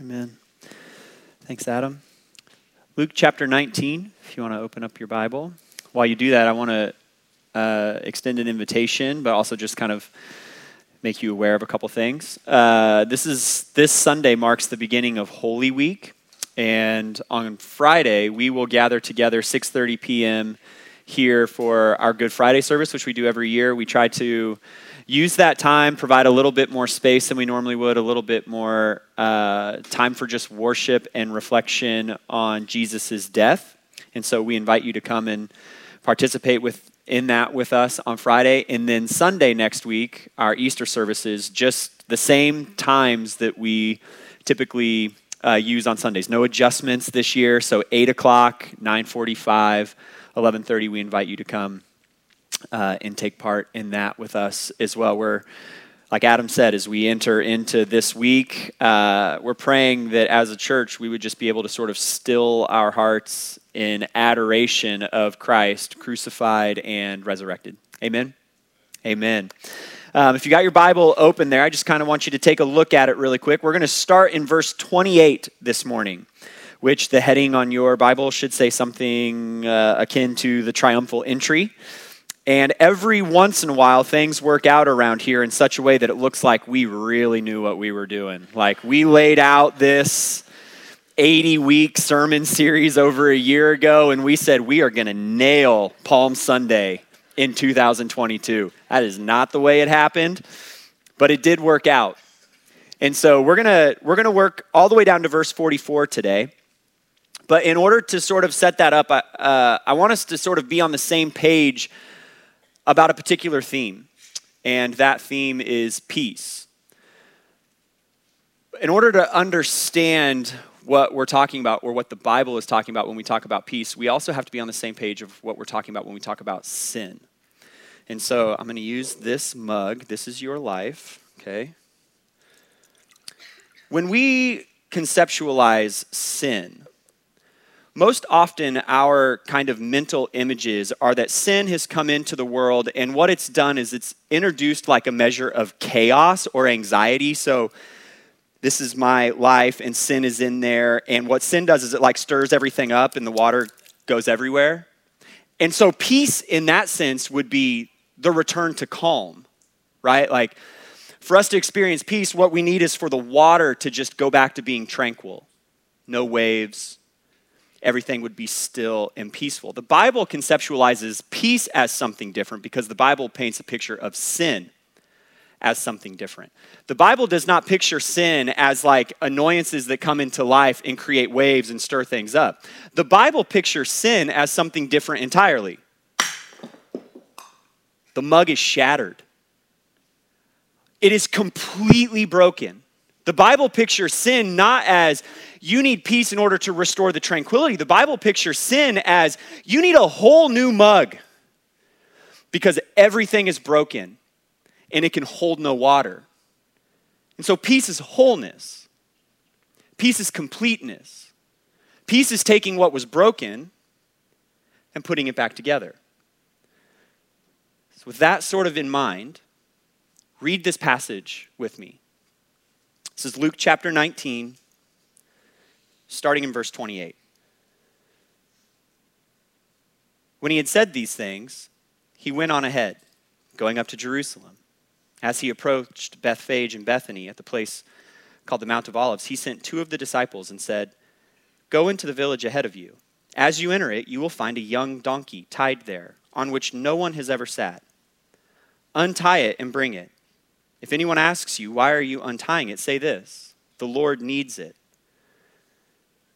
Amen. Thanks, Adam. Luke chapter 19, if you want to open up your Bible. While you do that, I want to uh, extend an invitation, but also just kind of make you aware of a couple things. Uh, this is this Sunday marks the beginning of Holy Week, and on Friday we will gather together 6:30 p.m. here for our Good Friday service, which we do every year. We try to use that time, provide a little bit more space than we normally would, a little bit more uh, time for just worship and reflection on Jesus' death. And so we invite you to come and participate with in that with us on Friday. And then Sunday next week, our Easter services, just the same times that we typically uh, use on Sundays. No adjustments this year. So 8 o'clock, 945, 1130, we invite you to come uh, and take part in that with us as well. We're, like Adam said, as we enter into this week, uh, we're praying that as a church we would just be able to sort of still our hearts in adoration of Christ crucified and resurrected. Amen. Amen. Um, if you got your Bible open there, I just kind of want you to take a look at it really quick. We're going to start in verse 28 this morning, which the heading on your Bible should say something uh, akin to the triumphal entry. And every once in a while, things work out around here in such a way that it looks like we really knew what we were doing. Like we laid out this 80 week sermon series over a year ago, and we said we are going to nail Palm Sunday in 2022. That is not the way it happened, but it did work out. And so we're going to we're going to work all the way down to verse 44 today. But in order to sort of set that up, uh, I want us to sort of be on the same page about a particular theme, and that theme is peace. In order to understand what we're talking about or what the Bible is talking about when we talk about peace, we also have to be on the same page of what we're talking about when we talk about sin. And so I'm going to use this mug. This is your life, okay? When we conceptualize sin, most often our kind of mental images are that sin has come into the world and what it's done is it's introduced like a measure of chaos or anxiety. So this is my life and sin is in there and what sin does is it like stirs everything up and the water goes everywhere. And so peace in that sense would be the return to calm right? Like for us to experience peace what we need is for the water to just go back to being tranquil. No waves everything would be still and peaceful. The Bible conceptualizes peace as something different because the Bible paints a picture of sin as something different. The Bible does not picture sin as like annoyances that come into life and create waves and stir things up. The Bible pictures sin as something different entirely. The mug is shattered. It is completely broken. The Bible pictures sin not as you need peace in order to restore the tranquility. The Bible pictures sin as you need a whole new mug because everything is broken and it can hold no water. And so peace is wholeness, peace is completeness. Peace is taking what was broken and putting it back together. So, with that sort of in mind, read this passage with me. This is Luke chapter 19, starting in verse 28. When he had said these things, he went on ahead, going up to Jerusalem. As he approached Bethphage and Bethany at the place called the Mount of Olives, he sent two of the disciples and said, Go into the village ahead of you. As you enter it, you will find a young donkey tied there, on which no one has ever sat. Untie it and bring it. If anyone asks you, Why are you untying it? say this The Lord needs it.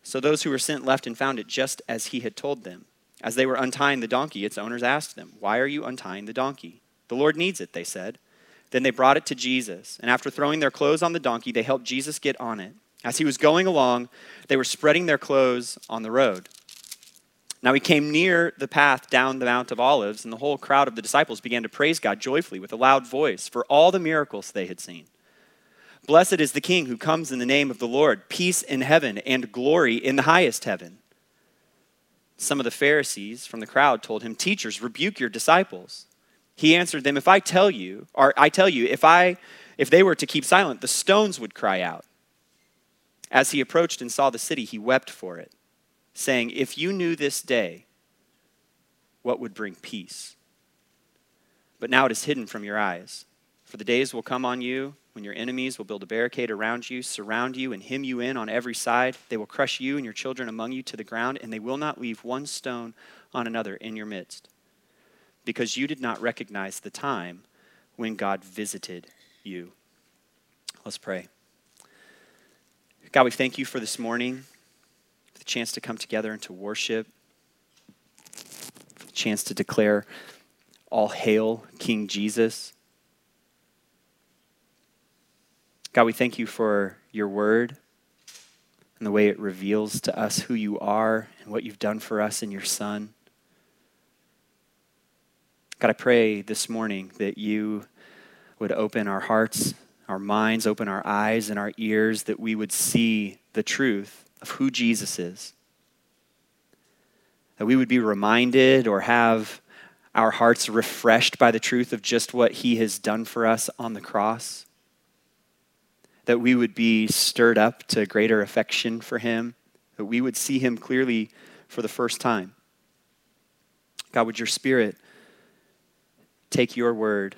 So those who were sent left and found it just as he had told them. As they were untying the donkey, its owners asked them, Why are you untying the donkey? The Lord needs it, they said. Then they brought it to Jesus, and after throwing their clothes on the donkey, they helped Jesus get on it. As he was going along, they were spreading their clothes on the road. Now he came near the path down the Mount of Olives, and the whole crowd of the disciples began to praise God joyfully with a loud voice for all the miracles they had seen. Blessed is the King who comes in the name of the Lord, peace in heaven and glory in the highest heaven. Some of the Pharisees from the crowd told him, Teachers, rebuke your disciples. He answered them, If I tell you, or I tell you, if I if they were to keep silent, the stones would cry out. As he approached and saw the city, he wept for it, saying, If you knew this day, what would bring peace? But now it is hidden from your eyes. For the days will come on you when your enemies will build a barricade around you, surround you, and hem you in on every side. They will crush you and your children among you to the ground, and they will not leave one stone on another in your midst, because you did not recognize the time when God visited you. Let's pray. God, we thank you for this morning, chance to come together and to worship, the chance to declare all hail King Jesus. God, we thank you for your word and the way it reveals to us who you are and what you've done for us in your Son. God, I pray this morning that you would open our hearts our minds, open our eyes and our ears, that we would see the truth of who Jesus is. That we would be reminded or have our hearts refreshed by the truth of just what he has done for us on the cross. That we would be stirred up to greater affection for him. That we would see him clearly for the first time. God, would your spirit take your word,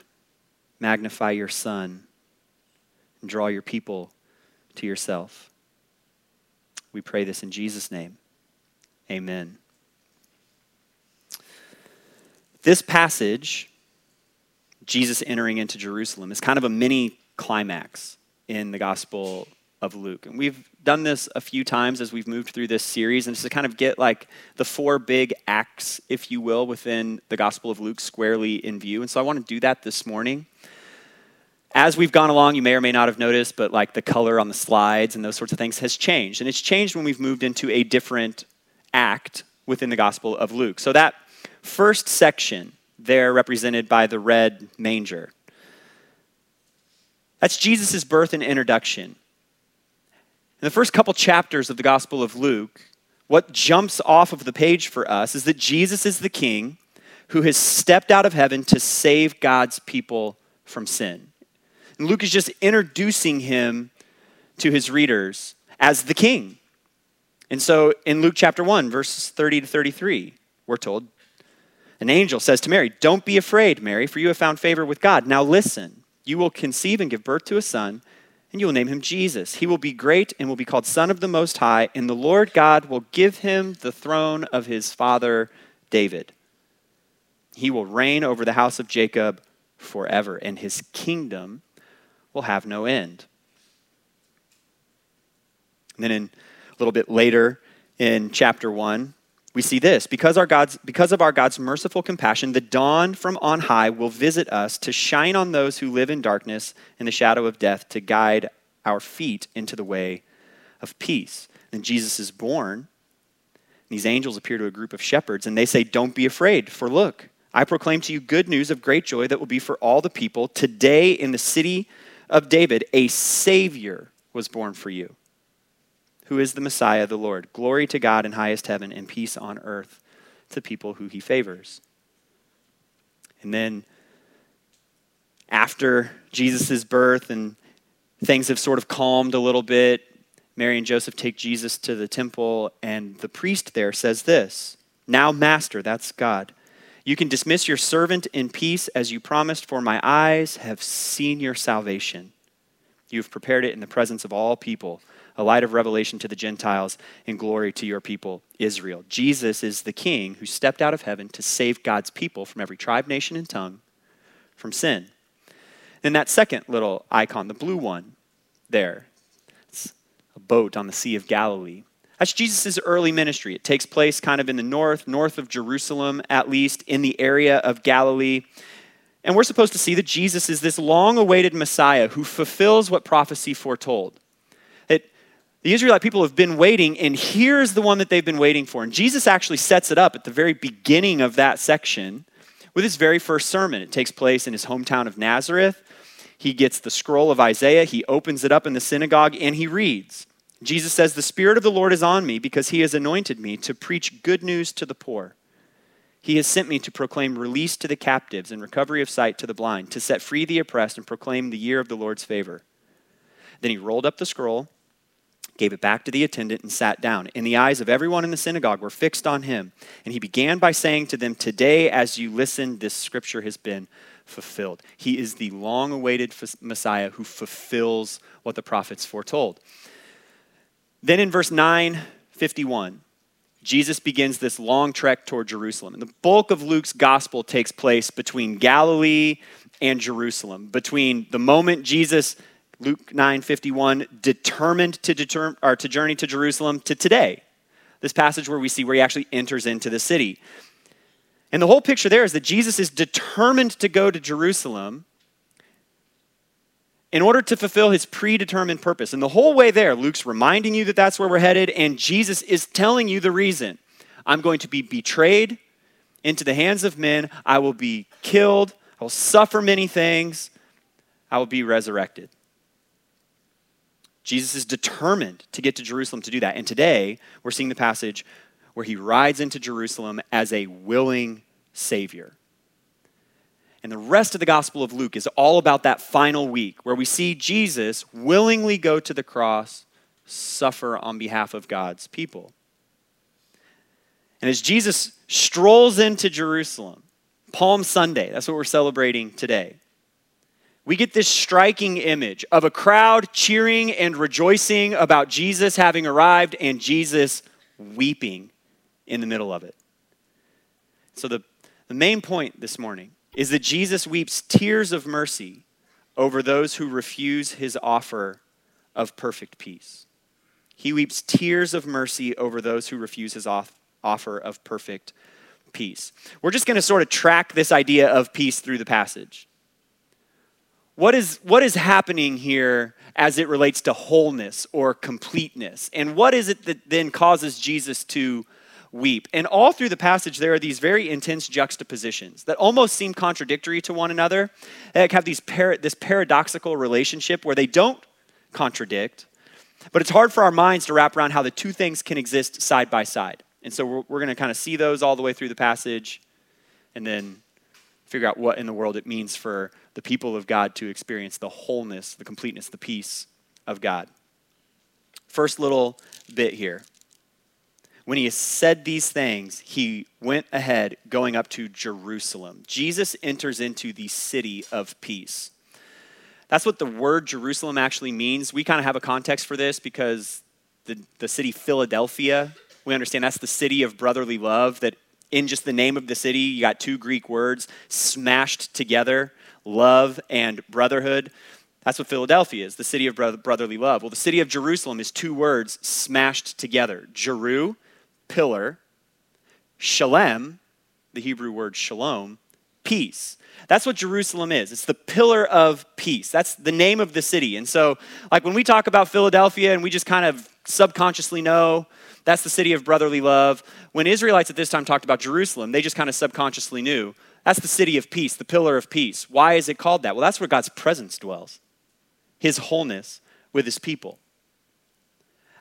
magnify your son, and draw your people to yourself. We pray this in Jesus' name. Amen. This passage, Jesus entering into Jerusalem, is kind of a mini climax in the Gospel of Luke. And we've done this a few times as we've moved through this series, and just to kind of get like the four big acts, if you will, within the Gospel of Luke squarely in view. And so I want to do that this morning as we've gone along, you may or may not have noticed, but like the color on the slides and those sorts of things has changed. And it's changed when we've moved into a different act within the Gospel of Luke. So that first section there, represented by the red manger, that's Jesus' birth and introduction. In the first couple chapters of the Gospel of Luke, what jumps off of the page for us is that Jesus is the king who has stepped out of heaven to save God's people from sin. And Luke is just introducing him to his readers as the king. And so in Luke chapter 1, verses 30 to 33, we're told an angel says to Mary, Don't be afraid, Mary, for you have found favor with God. Now listen, you will conceive and give birth to a son, and you will name him Jesus. He will be great and will be called Son of the Most High, and the Lord God will give him the throne of his father David. He will reign over the house of Jacob forever, and his kingdom will have no end. And then in a little bit later in chapter 1, we see this because, our God's, because of our God's merciful compassion, the dawn from on high will visit us to shine on those who live in darkness and the shadow of death, to guide our feet into the way of peace. And Jesus is born. These angels appear to a group of shepherds, and they say, Don't be afraid, for look, I proclaim to you good news of great joy that will be for all the people. Today in the city of David, a Savior was born for you, who is the Messiah, the Lord. Glory to God in highest heaven and peace on earth to people who he favors. And then, after Jesus' birth and things have sort of calmed a little bit, Mary and Joseph take Jesus to the temple, and the priest there says this Now, Master, that's God you can dismiss your servant in peace as you promised, for my eyes have seen your salvation. You have prepared it in the presence of all people, a light of revelation to the Gentiles and glory to your people, Israel. Jesus is the King who stepped out of heaven to save God's people from every tribe, nation, and tongue from sin. Then that second little icon, the blue one there, it's a boat on the Sea of Galilee. That's Jesus' early ministry. It takes place kind of in the north, north of Jerusalem, at least, in the area of Galilee. And we're supposed to see that Jesus is this long awaited Messiah who fulfills what prophecy foretold. That the Israelite people have been waiting, and here's the one that they've been waiting for. And Jesus actually sets it up at the very beginning of that section with his very first sermon. It takes place in his hometown of Nazareth. He gets the scroll of Isaiah, he opens it up in the synagogue, and he reads. Jesus says, The Spirit of the Lord is on me because he has anointed me to preach good news to the poor. He has sent me to proclaim release to the captives and recovery of sight to the blind, to set free the oppressed and proclaim the year of the Lord's favor. Then he rolled up the scroll, gave it back to the attendant, and sat down. And the eyes of everyone in the synagogue were fixed on him. And he began by saying to them, Today, as you listen, this scripture has been fulfilled. He is the long awaited Messiah who fulfills what the prophets foretold. Then in verse 951, Jesus begins this long trek toward Jerusalem. And the bulk of Luke's gospel takes place between Galilee and Jerusalem, between the moment Jesus Luke 9:51 determined to determine or to journey to Jerusalem to today. This passage where we see where he actually enters into the city. And the whole picture there is that Jesus is determined to go to Jerusalem in order to fulfill his predetermined purpose. And the whole way there, Luke's reminding you that that's where we're headed, and Jesus is telling you the reason. I'm going to be betrayed into the hands of men, I will be killed, I will suffer many things, I will be resurrected. Jesus is determined to get to Jerusalem to do that. And today, we're seeing the passage where he rides into Jerusalem as a willing Savior. And the rest of the Gospel of Luke is all about that final week where we see Jesus willingly go to the cross, suffer on behalf of God's people. And as Jesus strolls into Jerusalem, Palm Sunday, that's what we're celebrating today we get this striking image of a crowd cheering and rejoicing about Jesus having arrived and Jesus weeping in the middle of it. So, the, the main point this morning is that Jesus weeps tears of mercy over those who refuse his offer of perfect peace. He weeps tears of mercy over those who refuse his off, offer of perfect peace. We're just going to sort of track this idea of peace through the passage what is, what is happening here as it relates to wholeness or completeness? And what is it that then causes Jesus to weep? And all through the passage, there are these very intense juxtapositions that almost seem contradictory to one another. They have these this paradoxical relationship where they don't contradict, but it's hard for our minds to wrap around how the two things can exist side by side. And so we're, we're going to kind of see those all the way through the passage and then figure out what in the world it means for the people of God to experience the wholeness, the completeness, the peace of God. First little bit here. When he said these things, he went ahead going up to Jerusalem. Jesus enters into the city of peace. That's what the word Jerusalem actually means. We kind of have a context for this because the, the city Philadelphia, we understand that's the city of brotherly love, that in just the name of the city, you got two Greek words smashed together love and brotherhood. That's what Philadelphia is, the city of brotherly love. Well, the city of Jerusalem is two words smashed together Jeru, pillar, Shalem, the Hebrew word shalom, peace. That's what Jerusalem is. It's the pillar of peace. That's the name of the city. And so, like when we talk about Philadelphia and we just kind of subconsciously know that's the city of brotherly love, when Israelites at this time talked about Jerusalem, they just kind of subconsciously knew that's the city of peace, the pillar of peace. Why is it called that? Well, that's where God's presence dwells, his wholeness with his people.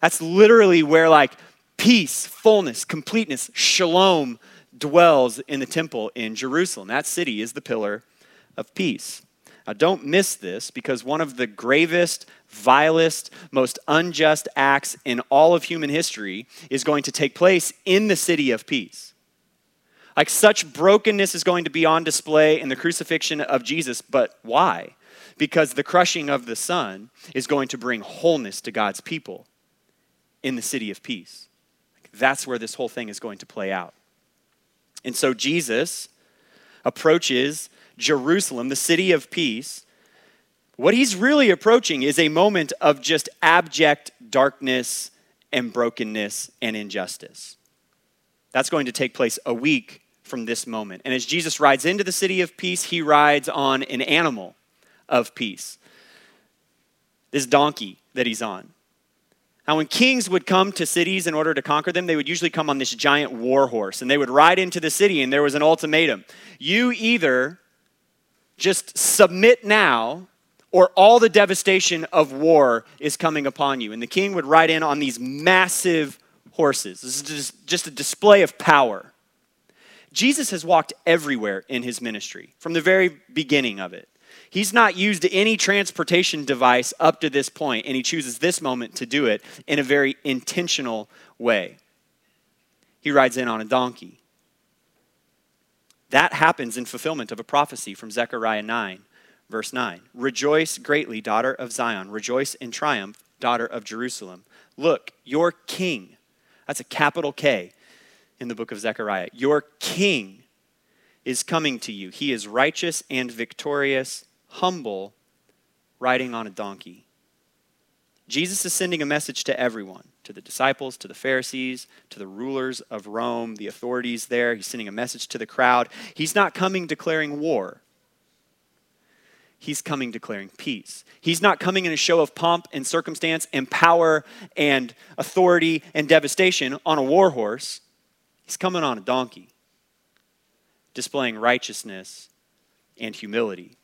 That's literally where, like, peace, fullness, completeness, shalom dwells in the temple in Jerusalem. That city is the pillar of peace. Now, don't miss this because one of the gravest, vilest, most unjust acts in all of human history is going to take place in the city of peace. Like such brokenness is going to be on display in the crucifixion of Jesus, but why? Because the crushing of the Son is going to bring wholeness to God's people in the city of peace. That's where this whole thing is going to play out. And so Jesus approaches Jerusalem, the city of peace. What he's really approaching is a moment of just abject darkness and brokenness and injustice. That's going to take place a week from this moment. And as Jesus rides into the city of peace, he rides on an animal of peace. This donkey that he's on. Now, when kings would come to cities in order to conquer them, they would usually come on this giant war horse and they would ride into the city, and there was an ultimatum. You either just submit now, or all the devastation of war is coming upon you. And the king would ride in on these massive horses. This is just a display of power. Jesus has walked everywhere in his ministry from the very beginning of it. He's not used any transportation device up to this point, and he chooses this moment to do it in a very intentional way. He rides in on a donkey. That happens in fulfillment of a prophecy from Zechariah 9, verse 9. Rejoice greatly, daughter of Zion. Rejoice in triumph, daughter of Jerusalem. Look, your king, that's a capital K in the book of Zechariah, your king is coming to you. He is righteous and victorious humble, riding on a donkey. Jesus is sending a message to everyone to the disciples, to the Pharisees, to the rulers of Rome, the authorities there. He's sending a message to the crowd. He's not coming declaring war. He's coming declaring peace. He's not coming in a show of pomp and circumstance and power and authority and devastation on a war horse. He's coming on a donkey, displaying righteousness and humility.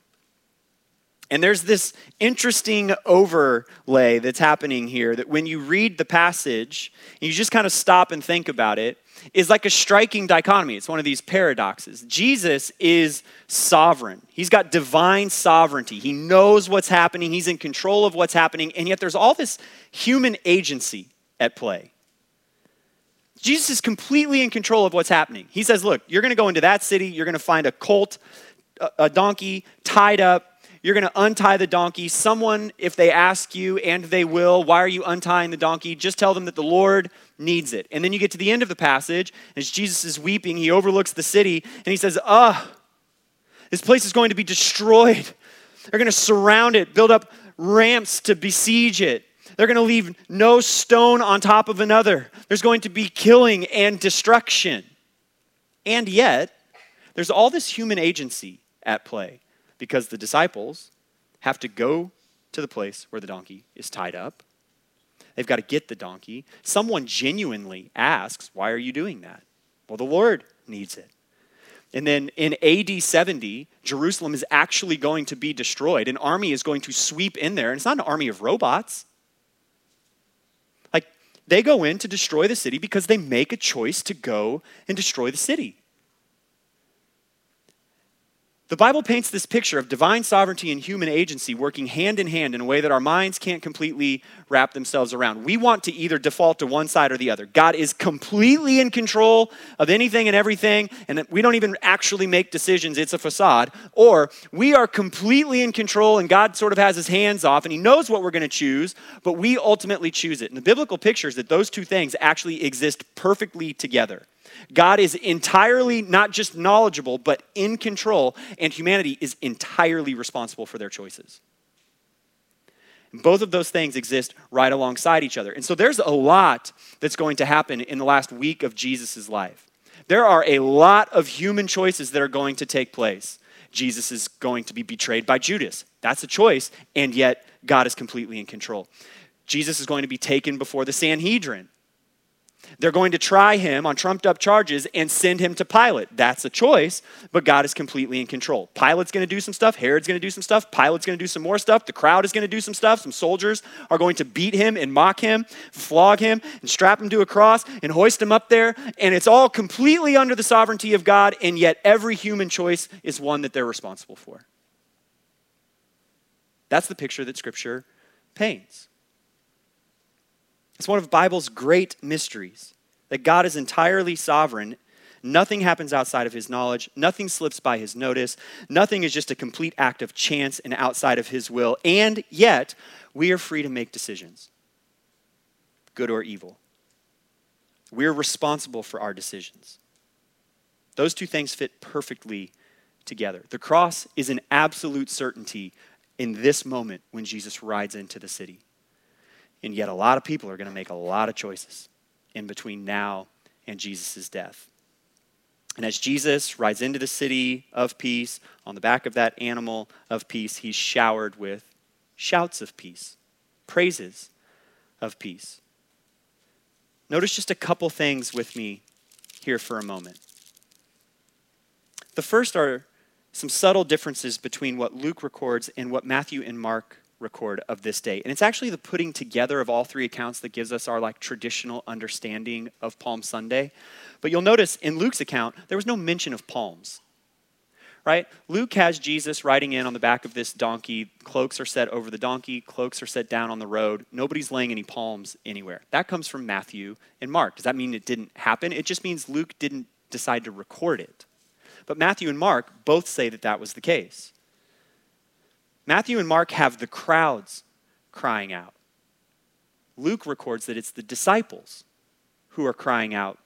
And there's this interesting overlay that's happening here that when you read the passage, and you just kind of stop and think about it, is like a striking dichotomy. It's one of these paradoxes. Jesus is sovereign, he's got divine sovereignty. He knows what's happening, he's in control of what's happening, and yet there's all this human agency at play. Jesus is completely in control of what's happening. He says, Look, you're going to go into that city, you're going to find a colt, a donkey tied up you're going to untie the donkey. Someone, if they ask you, and they will, why are you untying the donkey? Just tell them that the Lord needs it. And then you get to the end of the passage, as Jesus is weeping, he overlooks the city, and he says, Ah, this place is going to be destroyed. They're going to surround it, build up ramps to besiege it. They're going to leave no stone on top of another. There's going to be killing and destruction. And yet, there's all this human agency at play because the disciples have to go to the place where the donkey is tied up. They've got to get the donkey. Someone genuinely asks, Why are you doing that? Well, the Lord needs it. And then in AD 70, Jerusalem is actually going to be destroyed. An army is going to sweep in there, and it's not an army of robots. Like, they go in to destroy the city because they make a choice to go and destroy the city. The Bible paints this picture of divine sovereignty and human agency working hand in hand in a way that our minds can't completely wrap themselves around. We want to either default to one side or the other. God is completely in control of anything and everything, and we don't even actually make decisions, it's a facade. Or we are completely in control, and God sort of has his hands off, and he knows what we're going to choose, but we ultimately choose it. And the biblical picture is that those two things actually exist perfectly together. God is entirely not just knowledgeable, but in control, and humanity is entirely responsible for their choices. Both of those things exist right alongside each other. And so there's a lot that's going to happen in the last week of Jesus' life. There are a lot of human choices that are going to take place. Jesus is going to be betrayed by Judas. That's a choice, and yet God is completely in control. Jesus is going to be taken before the Sanhedrin. They're going to try him on trumped up charges and send him to Pilate. That's a choice, but God is completely in control. Pilate's going to do some stuff. Herod's going to do some stuff. Pilate's going to do some more stuff. The crowd is going to do some stuff. Some soldiers are going to beat him and mock him, flog him, and strap him to a cross and hoist him up there. And it's all completely under the sovereignty of God, and yet every human choice is one that they're responsible for. That's the picture that Scripture paints. It's one of Bible's great mysteries that God is entirely sovereign. Nothing happens outside of his knowledge. Nothing slips by his notice. Nothing is just a complete act of chance and outside of his will. And yet, we are free to make decisions, good or evil. We're responsible for our decisions. Those two things fit perfectly together. The cross is an absolute certainty in this moment when Jesus rides into the city. And yet, a lot of people are going to make a lot of choices in between now and Jesus' death. And as Jesus rides into the city of peace, on the back of that animal of peace, he's showered with shouts of peace, praises of peace. Notice just a couple things with me here for a moment. The first are some subtle differences between what Luke records and what Matthew and Mark record of this day. And it's actually the putting together of all three accounts that gives us our like traditional understanding of Palm Sunday. But you'll notice in Luke's account, there was no mention of palms. right? Luke has Jesus riding in on the back of this donkey. Cloaks are set over the donkey, cloaks are set down on the road. Nobody's laying any palms anywhere. That comes from Matthew and Mark. Does that mean it didn't happen? It just means Luke didn't decide to record it. But Matthew and Mark both say that that was the case. Matthew and Mark have the crowds crying out. Luke records that it's the disciples who are crying out,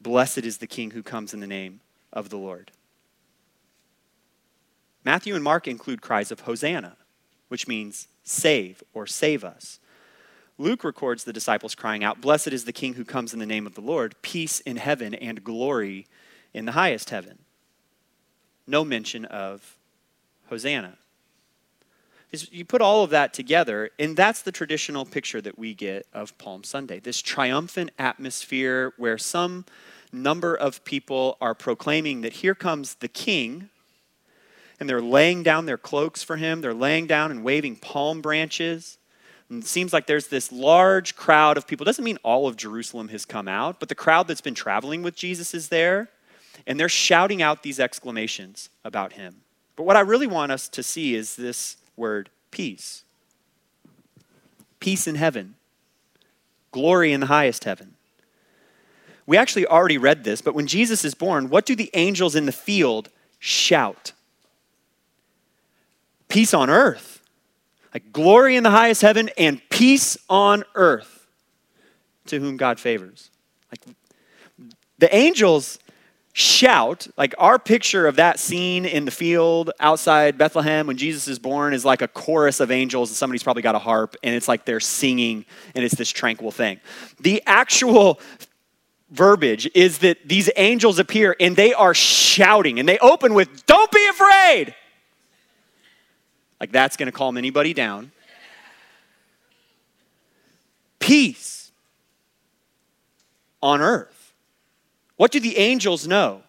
Blessed is the King who comes in the name of the Lord. Matthew and Mark include cries of Hosanna, which means save or save us. Luke records the disciples crying out, Blessed is the King who comes in the name of the Lord, peace in heaven and glory in the highest heaven. No mention of Hosanna. Is you put all of that together, and that's the traditional picture that we get of Palm Sunday this triumphant atmosphere where some number of people are proclaiming that here comes the king, and they're laying down their cloaks for him, they're laying down and waving palm branches. And it seems like there's this large crowd of people. It doesn't mean all of Jerusalem has come out, but the crowd that's been traveling with Jesus is there, and they're shouting out these exclamations about him. But what I really want us to see is this word peace. Peace in heaven, glory in the highest heaven. We actually already read this, but when Jesus is born, what do the angels in the field shout? Peace on earth. Like glory in the highest heaven and peace on earth to whom God favors. Like the angels shout, like our picture of that scene in the field outside Bethlehem when Jesus is born is like a chorus of angels, and somebody's probably got a harp, and it's like they're singing, and it's this tranquil thing. The actual verbiage is that these angels appear and they are shouting, and they open with, Don't be afraid! Like that's going to calm anybody down. Peace on earth. What do the angels know?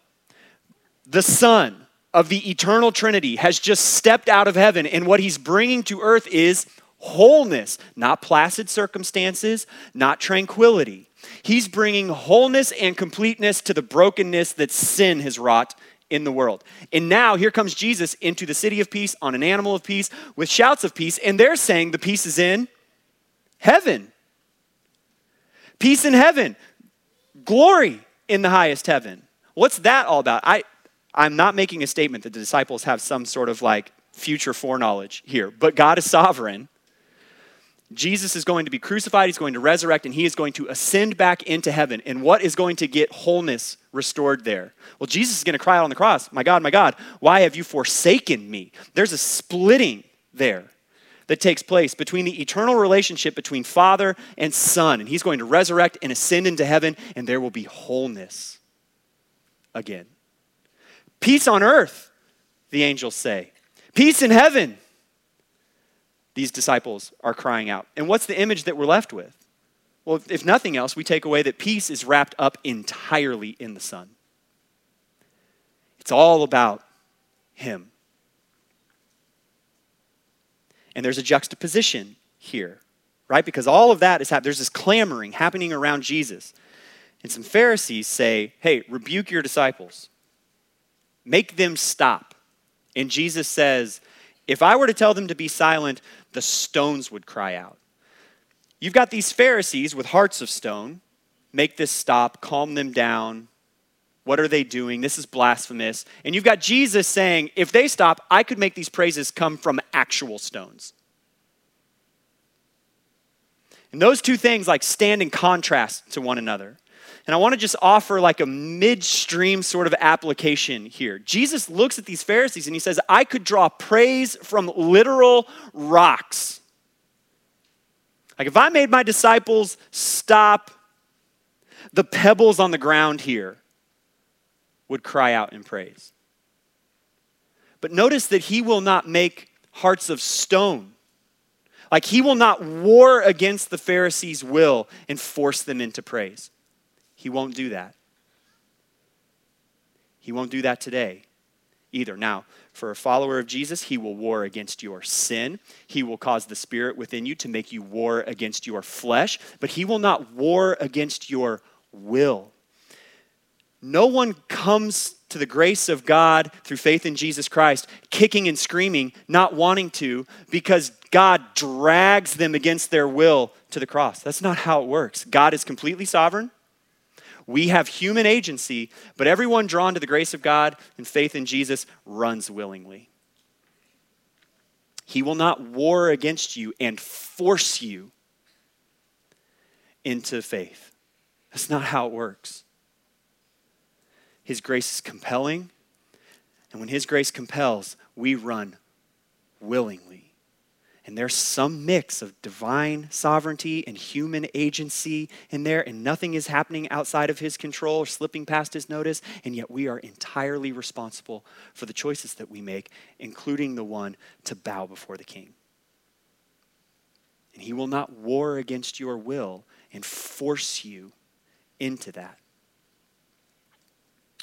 The Son of the eternal Trinity has just stepped out of heaven, and what he's bringing to earth is wholeness, not placid circumstances, not tranquility. He's bringing wholeness and completeness to the brokenness that sin has wrought in the world. And now here comes Jesus into the city of peace on an animal of peace with shouts of peace, and they're saying the peace is in heaven. Peace in heaven. Glory in the highest heaven. What's that all about? I, I'm not making a statement that the disciples have some sort of like future foreknowledge here, but God is sovereign. Jesus is going to be crucified, he's going to resurrect, and he is going to ascend back into heaven. And what is going to get wholeness restored there? Well, Jesus is going to cry out on the cross, My God, my God, why have you forsaken me? There's a splitting there that takes place between the eternal relationship between Father and Son. And he's going to resurrect and ascend into heaven, and there will be wholeness again. Peace on earth, the angels say. Peace in heaven these disciples are crying out. And what's the image that we're left with? Well, if nothing else, we take away that peace is wrapped up entirely in the Son. It's all about Him. And there's a juxtaposition here, right? Because all of that is happening. There's this clamoring happening around Jesus. And some Pharisees say, hey, rebuke your disciples, make them stop. And Jesus says, if I were to tell them to be silent, the stones would cry out. You've got these Pharisees with hearts of stone. Make this stop, calm them down. What are they doing? This is blasphemous. And you've got Jesus saying, if they stop, I could make these praises come from actual stones. And those two things like stand in contrast to one another. And I want to just offer like a midstream sort of application here. Jesus looks at these Pharisees and he says, I could draw praise from literal rocks. Like if I made my disciples stop, the pebbles on the ground here would cry out in praise. But notice that he will not make hearts of stone. Like he will not war against the Pharisees' will and force them into praise. He won't do that. He won't do that today either. Now, for a follower of Jesus, he will war against your sin. He will cause the spirit within you to make you war against your flesh, but he will not war against your will. No one comes to the grace of God through faith in Jesus Christ, kicking and screaming, not wanting to, because God drags them against their will to the cross. That's not how it works. God is completely sovereign. We have human agency, but everyone drawn to the grace of God and faith in Jesus runs willingly. He will not war against you and force you into faith. That's not how it works. His grace is compelling. And when His grace compels, we run willingly. And there's some mix of divine sovereignty and human agency in there, and nothing is happening outside of His control or slipping past His notice, and yet we are entirely responsible for the choices that we make, including the one to bow before the King. And He will not war against your will and force you into that.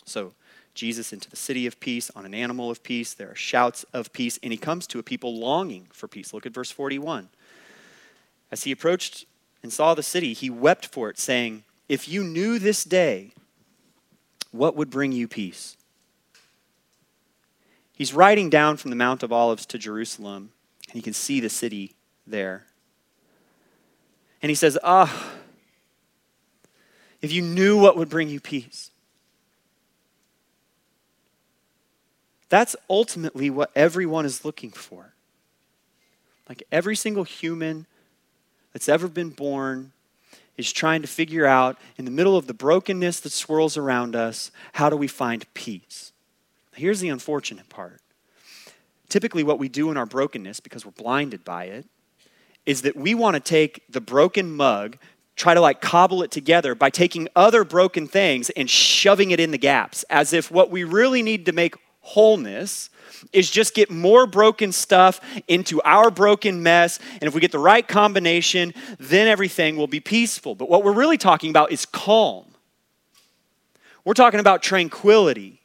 So, Jesus into the city of peace on an animal of peace. There are shouts of peace, and he comes to a people longing for peace. Look at verse 41. As he approached and saw the city, he wept for it, saying, If you knew this day, what would bring you peace? He's riding down from the Mount of Olives to Jerusalem, and he can see the city there. And he says, Ah, if you knew what would bring you peace. That's ultimately what everyone is looking for. Like every single human that's ever been born is trying to figure out, in the middle of the brokenness that swirls around us, how do we find peace? Here's the unfortunate part. Typically, what we do in our brokenness, because we're blinded by it, is that we want to take the broken mug, try to like cobble it together by taking other broken things and shoving it in the gaps, as if what we really need to make wholeness is just get more broken stuff into our broken mess. And if we get the right combination, then everything will be peaceful. But what we're really talking about is calm. We're talking about tranquility.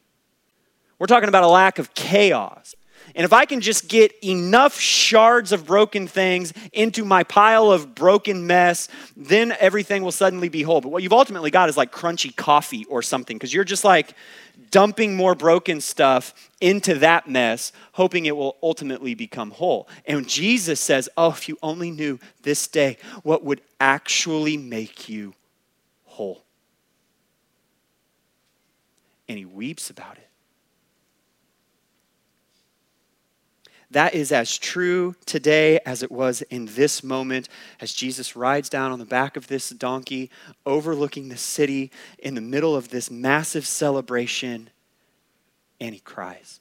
We're talking about a lack of chaos. And if I can just get enough shards of broken things into my pile of broken mess, then everything will suddenly be whole. But what you've ultimately got is like crunchy coffee or something, because you're just like dumping more broken stuff into that mess, hoping it will ultimately become whole. And Jesus says, Oh, if you only knew this day what would actually make you whole. And he weeps about it. That is as true today as it was in this moment as Jesus rides down on the back of this donkey, overlooking the city in the middle of this massive celebration, and he cries.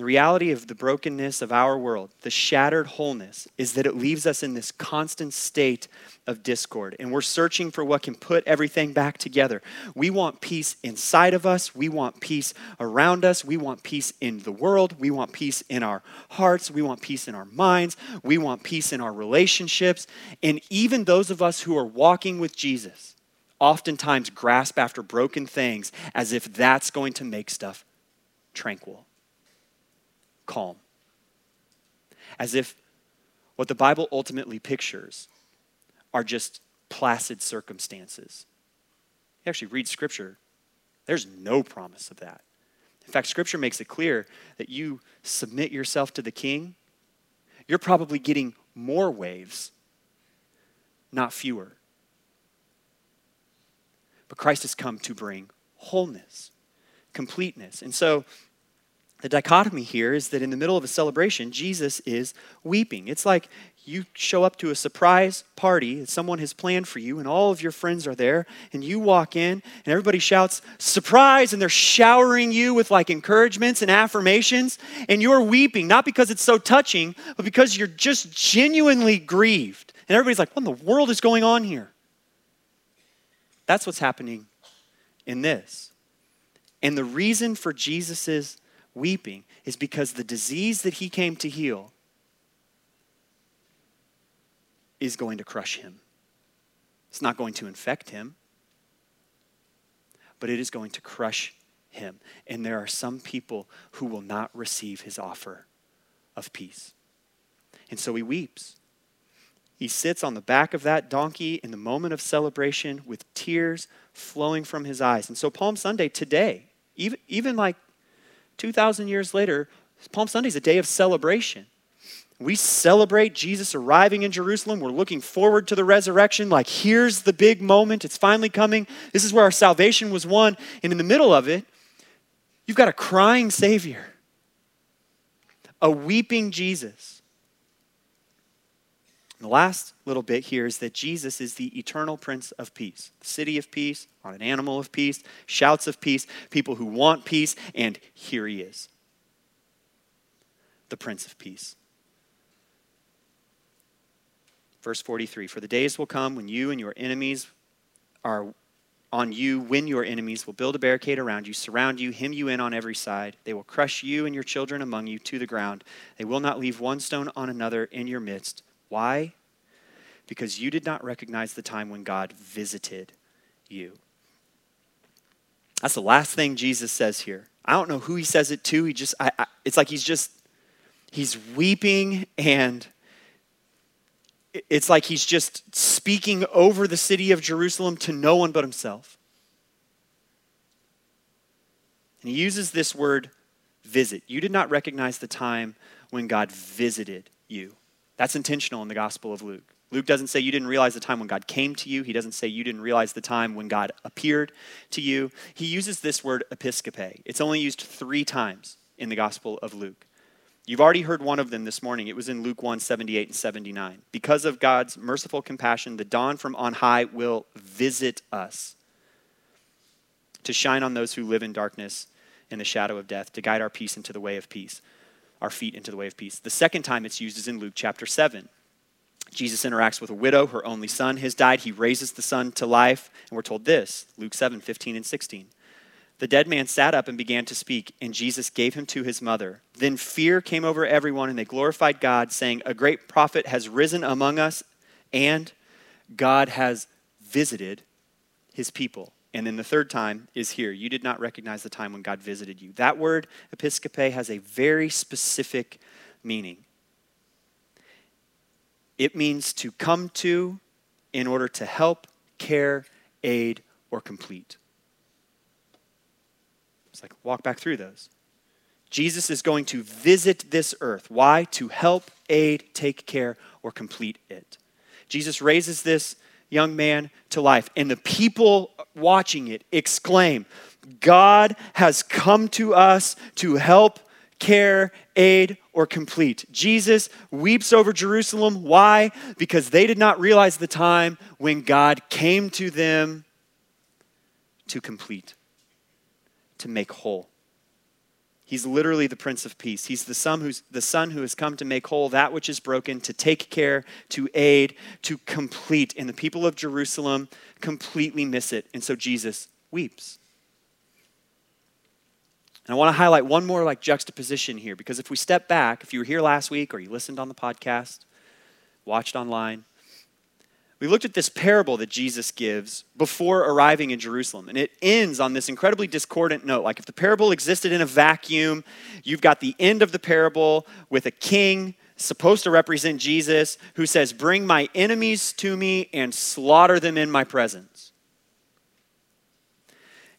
The reality of the brokenness of our world, the shattered wholeness, is that it leaves us in this constant state of discord. And we're searching for what can put everything back together. We want peace inside of us. We want peace around us. We want peace in the world. We want peace in our hearts. We want peace in our minds. We want peace in our relationships. And even those of us who are walking with Jesus oftentimes grasp after broken things as if that's going to make stuff tranquil calm. As if what the Bible ultimately pictures are just placid circumstances. You actually read Scripture, there's no promise of that. In fact, Scripture makes it clear that you submit yourself to the King, you're probably getting more waves, not fewer. But Christ has come to bring wholeness, completeness. And so the dichotomy here is that in the middle of a celebration, Jesus is weeping. It's like you show up to a surprise party that someone has planned for you, and all of your friends are there, and you walk in, and everybody shouts, Surprise! And they're showering you with like encouragements and affirmations, and you're weeping, not because it's so touching, but because you're just genuinely grieved. And everybody's like, What in the world is going on here? That's what's happening in this. And the reason for Jesus's weeping is because the disease that he came to heal is going to crush him. It's not going to infect him, but it is going to crush him. And there are some people who will not receive his offer of peace. And so he weeps. He sits on the back of that donkey in the moment of celebration with tears flowing from his eyes. And so, Palm Sunday today, even, even like 2,000 years later, Palm Sunday is a day of celebration. We celebrate Jesus arriving in Jerusalem. We're looking forward to the resurrection. Like, here's the big moment. It's finally coming. This is where our salvation was won. And in the middle of it, you've got a crying Savior, a weeping Jesus. And the last little bit here is that Jesus is the eternal Prince of Peace, the city of peace, on an animal of peace, shouts of peace, people who want peace, and here he is, the Prince of Peace. Verse 43 For the days will come when you and your enemies are on you, when your enemies will build a barricade around you, surround you, hem you in on every side. They will crush you and your children among you to the ground. They will not leave one stone on another in your midst. Why? Because you did not recognize the time when God visited you. That's the last thing Jesus says here. I don't know who he says it to. He just, I, I, it's like he's just, he's weeping and it's like he's just speaking over the city of Jerusalem to no one but himself. And he uses this word visit. You did not recognize the time when God visited you. That's intentional in the Gospel of Luke. Luke doesn't say you didn't realize the time when God came to you. He doesn't say you didn't realize the time when God appeared to you. He uses this word episcope. It's only used three times in the Gospel of Luke. You've already heard one of them this morning. It was in Luke 1 78 and 79. Because of God's merciful compassion, the dawn from on high will visit us to shine on those who live in darkness in the shadow of death, to guide our peace into the way of peace, our feet into the way of peace. The second time it's used is in Luke chapter 7. Jesus interacts with a widow, her only son has died. He raises the son to life, and we're told this Luke 7 15 and 16. The dead man sat up and began to speak, and Jesus gave him to his mother. Then fear came over everyone, and they glorified God, saying, A great prophet has risen among us, and God has visited his people. And then the third time is here. You did not recognize the time when God visited you. That word, episcope, has a very specific meaning. It means to come to in order to help, care, aid, or complete. It's like, walk back through those. Jesus is going to visit this earth. Why? To help, aid, take care, or complete it. Jesus raises this young man to life, and the people watching it exclaim, God has come to us to help, care, aid, or complete. Jesus weeps over Jerusalem. Why? Because they did not realize the time when God came to them to complete to make whole. He's literally the Prince of Peace. He's the son, who's, the son who has come to make whole that which is broken, to take care, to aid, to complete. And the people of Jerusalem completely miss it. And so Jesus weeps. And I want to highlight one more like juxtaposition here because if we step back, if you were here last week or you listened on the podcast, watched online, we looked at this parable that Jesus gives before arriving in Jerusalem, and it ends on this incredibly discordant note. Like, if the parable existed in a vacuum, you've got the end of the parable with a king supposed to represent Jesus who says, Bring my enemies to me and slaughter them in my presence.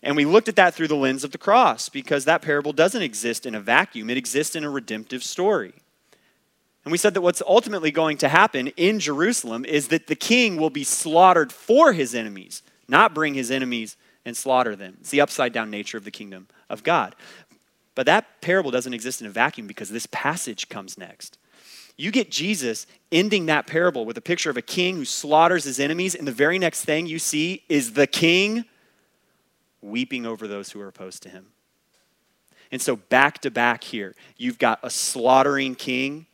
And we looked at that through the lens of the cross because that parable doesn't exist in a vacuum, it exists in a redemptive story. And we said that what's ultimately going to happen in Jerusalem is that the king will be slaughtered for his enemies, not bring his enemies and slaughter them. It's the upside down nature of the kingdom of God. But that parable doesn't exist in a vacuum because this passage comes next. You get Jesus ending that parable with a picture of a king who slaughters his enemies, and the very next thing you see is the king weeping over those who are opposed to him. And so, back to back here, you've got a slaughtering king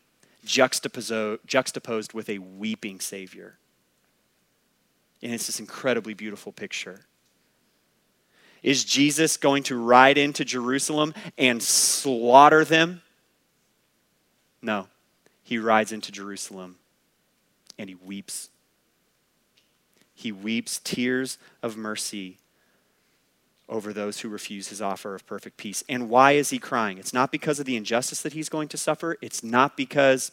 juxtaposed with a weeping Savior. And it's this incredibly beautiful picture. Is Jesus going to ride into Jerusalem and slaughter them? No. He rides into Jerusalem and he weeps. He weeps tears of mercy over those who refuse his offer of perfect peace. And why is he crying? It's not because of the injustice that he's going to suffer, it's not because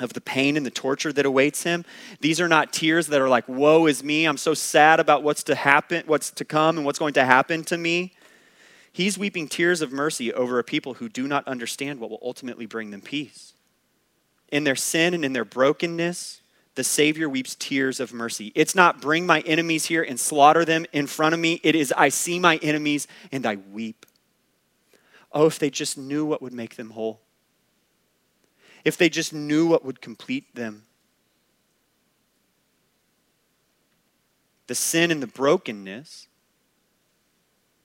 of the pain and the torture that awaits him. These are not tears that are like, woe is me. I'm so sad about what's to happen, what's to come, and what's going to happen to me. He's weeping tears of mercy over a people who do not understand what will ultimately bring them peace. In their sin and in their brokenness, the Savior weeps tears of mercy. It's not bring my enemies here and slaughter them in front of me. It is I see my enemies and I weep. Oh, if they just knew what would make them whole if they just knew what would complete them. The sin and the brokenness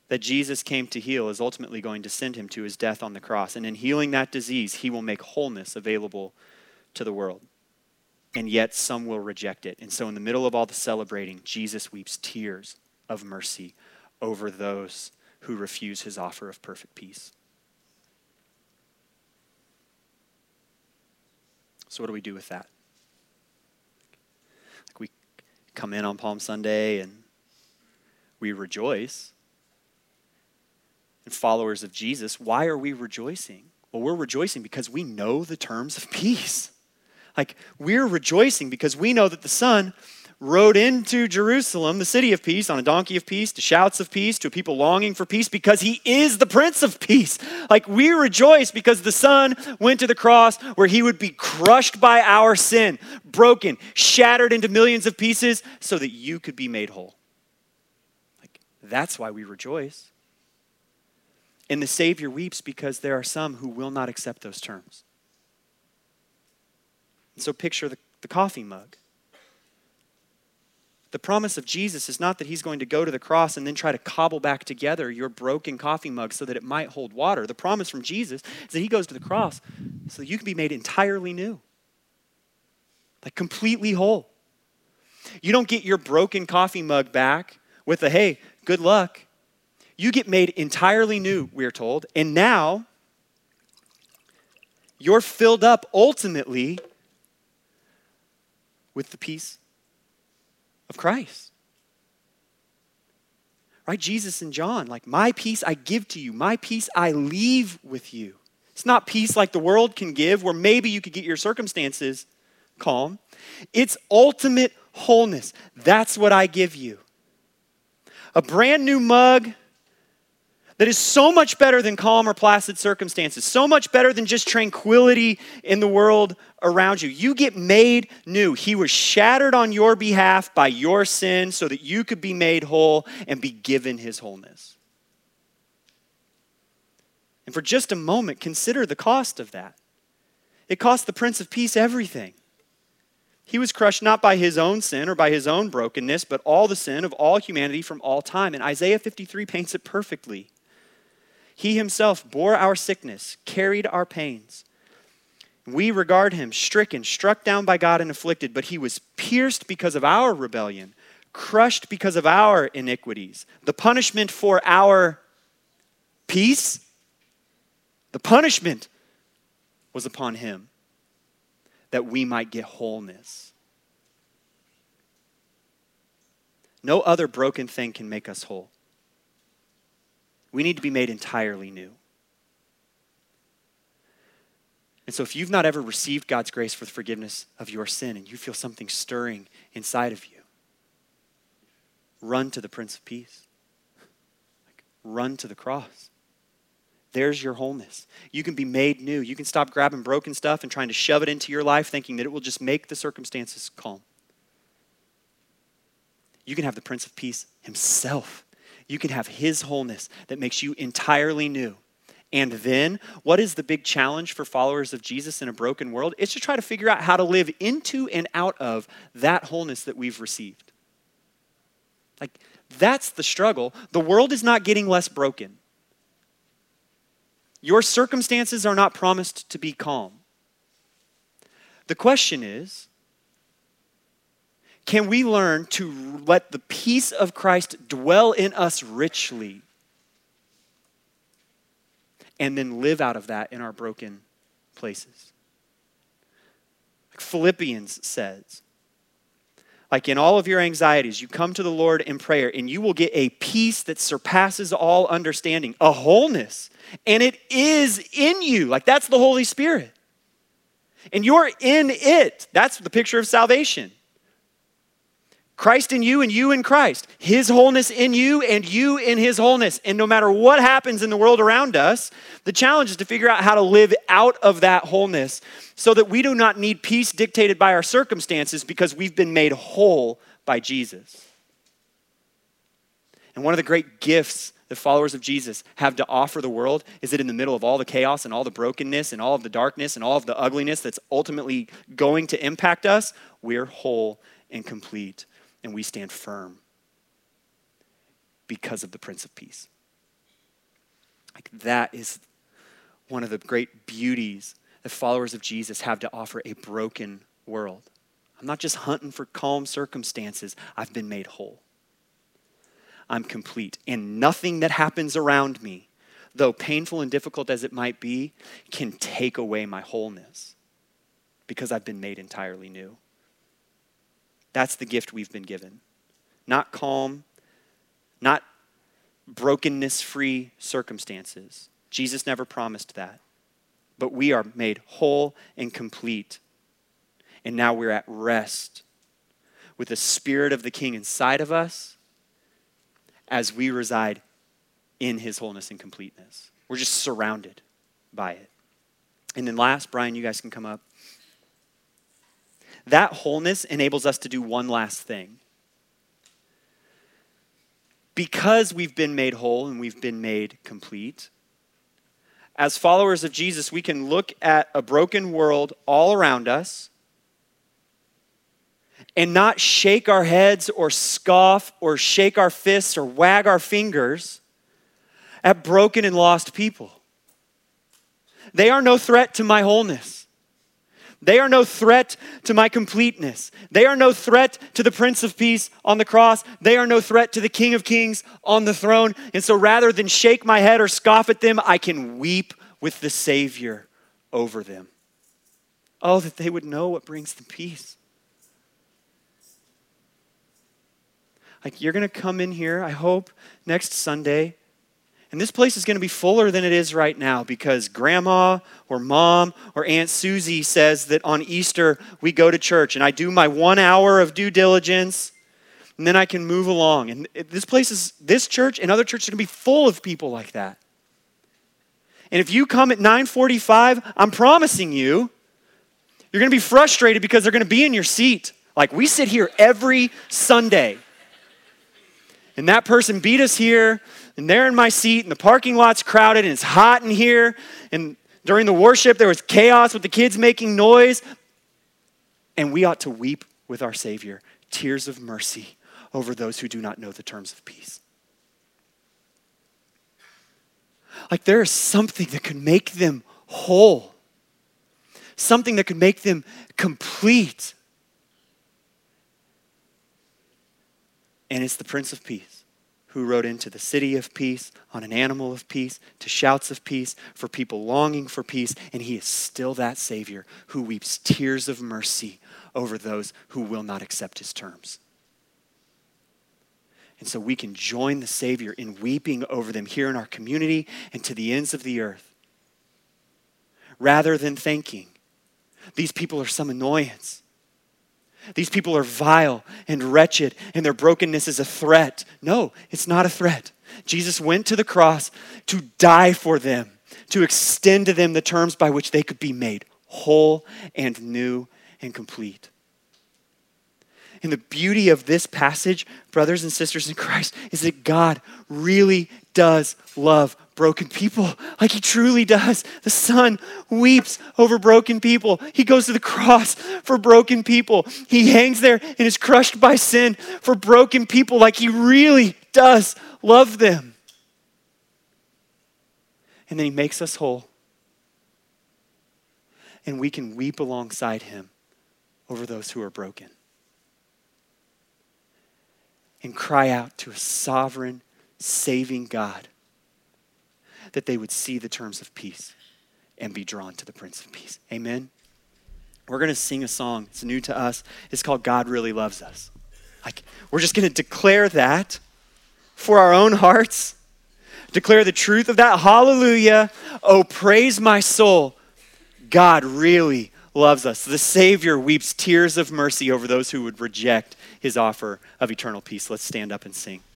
that Jesus came to heal is ultimately going to send him to his death on the cross. And in healing that disease, he will make wholeness available to the world. And yet, some will reject it. And so, in the middle of all the celebrating, Jesus weeps tears of mercy over those who refuse his offer of perfect peace. So, what do we do with that? Like we come in on Palm Sunday and we rejoice. And followers of Jesus, why are we rejoicing? Well, we're rejoicing because we know the terms of peace. Like, we're rejoicing because we know that the Son rode into Jerusalem, the city of peace, on a donkey of peace, to shouts of peace, to a people longing for peace, because he is the Prince of Peace. Like we rejoice because the Son went to the cross where he would be crushed by our sin, broken, shattered into millions of pieces, so that you could be made whole. Like that's why we rejoice. And the Savior weeps because there are some who will not accept those terms. And so picture the, the coffee mug. The promise of Jesus is not that he's going to go to the cross and then try to cobble back together your broken coffee mug so that it might hold water. The promise from Jesus is that he goes to the cross so that you can be made entirely new, like completely whole. You don't get your broken coffee mug back with a hey, good luck. You get made entirely new, we're told, and now you're filled up ultimately with the peace of Christ. Right? Jesus and John, like, my peace I give to you, my peace I leave with you. It's not peace like the world can give, where maybe you could get your circumstances calm. It's ultimate wholeness. That's what I give you. A brand new mug that is so much better than calm or placid circumstances, so much better than just tranquility in the world around you. You get made new. He was shattered on your behalf by your sin so that you could be made whole and be given his wholeness. And for just a moment, consider the cost of that. It cost the Prince of Peace everything. He was crushed not by his own sin or by his own brokenness, but all the sin of all humanity from all time. And Isaiah 53 paints it perfectly. He himself bore our sickness, carried our pains. We regard him stricken, struck down by God, and afflicted, but he was pierced because of our rebellion, crushed because of our iniquities. The punishment for our peace, the punishment was upon him that we might get wholeness. No other broken thing can make us whole. We need to be made entirely new. And so, if you've not ever received God's grace for the forgiveness of your sin and you feel something stirring inside of you, run to the Prince of Peace. Like, run to the cross. There's your wholeness. You can be made new. You can stop grabbing broken stuff and trying to shove it into your life thinking that it will just make the circumstances calm. You can have the Prince of Peace himself you can have His wholeness that makes you entirely new. And then, what is the big challenge for followers of Jesus in a broken world? It's to try to figure out how to live into and out of that wholeness that we've received. Like, that's the struggle. The world is not getting less broken. Your circumstances are not promised to be calm. The question is can we learn to let the peace of Christ dwell in us richly and then live out of that in our broken places? Like Philippians says, like in all of your anxieties, you come to the Lord in prayer and you will get a peace that surpasses all understanding, a wholeness. And it is in you. Like that's the Holy Spirit. And you're in it. That's the picture of salvation. Christ in you and you in Christ. His wholeness in you and you in His wholeness. And no matter what happens in the world around us, the challenge is to figure out how to live out of that wholeness so that we do not need peace dictated by our circumstances because we've been made whole by Jesus. And one of the great gifts that followers of Jesus have to offer the world is that in the middle of all the chaos and all the brokenness and all of the darkness and all of the ugliness that's ultimately going to impact us, we're whole and complete and we stand firm because of the Prince of Peace. Like that is one of the great beauties that followers of Jesus have to offer a broken world. I'm not just hunting for calm circumstances, I've been made whole. I'm complete. And nothing that happens around me, though painful and difficult as it might be, can take away my wholeness because I've been made entirely new. That's the gift we've been given. Not calm, not brokenness free circumstances. Jesus never promised that. But we are made whole and complete. And now we're at rest with the Spirit of the King inside of us as we reside in his wholeness and completeness. We're just surrounded by it. And then last, Brian, you guys can come up. That wholeness enables us to do one last thing. Because we've been made whole and we've been made complete, as followers of Jesus, we can look at a broken world all around us and not shake our heads or scoff or shake our fists or wag our fingers at broken and lost people. They are no threat to my wholeness. They are no threat to my completeness. They are no threat to the Prince of Peace on the cross. They are no threat to the King of Kings on the throne. And so rather than shake my head or scoff at them, I can weep with the Savior over them. Oh, that they would know what brings them peace. Like, you're going to come in here, I hope, next Sunday and this place is going to be fuller than it is right now because grandma or mom or Aunt Susie says that on Easter we go to church and I do my one hour of due diligence and then I can move along. And this place is, this church and other churches are going to be full of people like that. And if you come at 945, I'm promising you, you're going to be frustrated because they're going to be in your seat. Like we sit here every Sunday. And that person beat us here and they're in my seat, and the parking lot's crowded, and it's hot in here. And during the worship, there was chaos with the kids making noise. And we ought to weep with our Savior, tears of mercy over those who do not know the terms of peace. Like there is something that could make them whole, something that could make them complete. And it's the Prince of Peace who rode into the city of peace on an animal of peace to shouts of peace for people longing for peace. And he is still that Savior who weeps tears of mercy over those who will not accept his terms. And so we can join the Savior in weeping over them here in our community and to the ends of the earth. Rather than thinking, these people are some annoyance. These people are vile and wretched, and their brokenness is a threat. No, it's not a threat. Jesus went to the cross to die for them, to extend to them the terms by which they could be made whole and new and complete. And the beauty of this passage, brothers and sisters in Christ, is that God really does love broken people like he truly does. The Son weeps over broken people. He goes to the cross for broken people. He hangs there and is crushed by sin for broken people like he really does love them. And then he makes us whole. And we can weep alongside him over those who are broken. And cry out to a sovereign, saving God that they would see the terms of peace and be drawn to the Prince of Peace. Amen. We're going to sing a song. It's new to us. It's called God Really Loves Us. Like, we're just going to declare that for our own hearts. Declare the truth of that. Hallelujah. Oh, praise my soul. God really loves us. The Savior weeps tears of mercy over those who would reject his offer of eternal peace. Let's stand up and sing.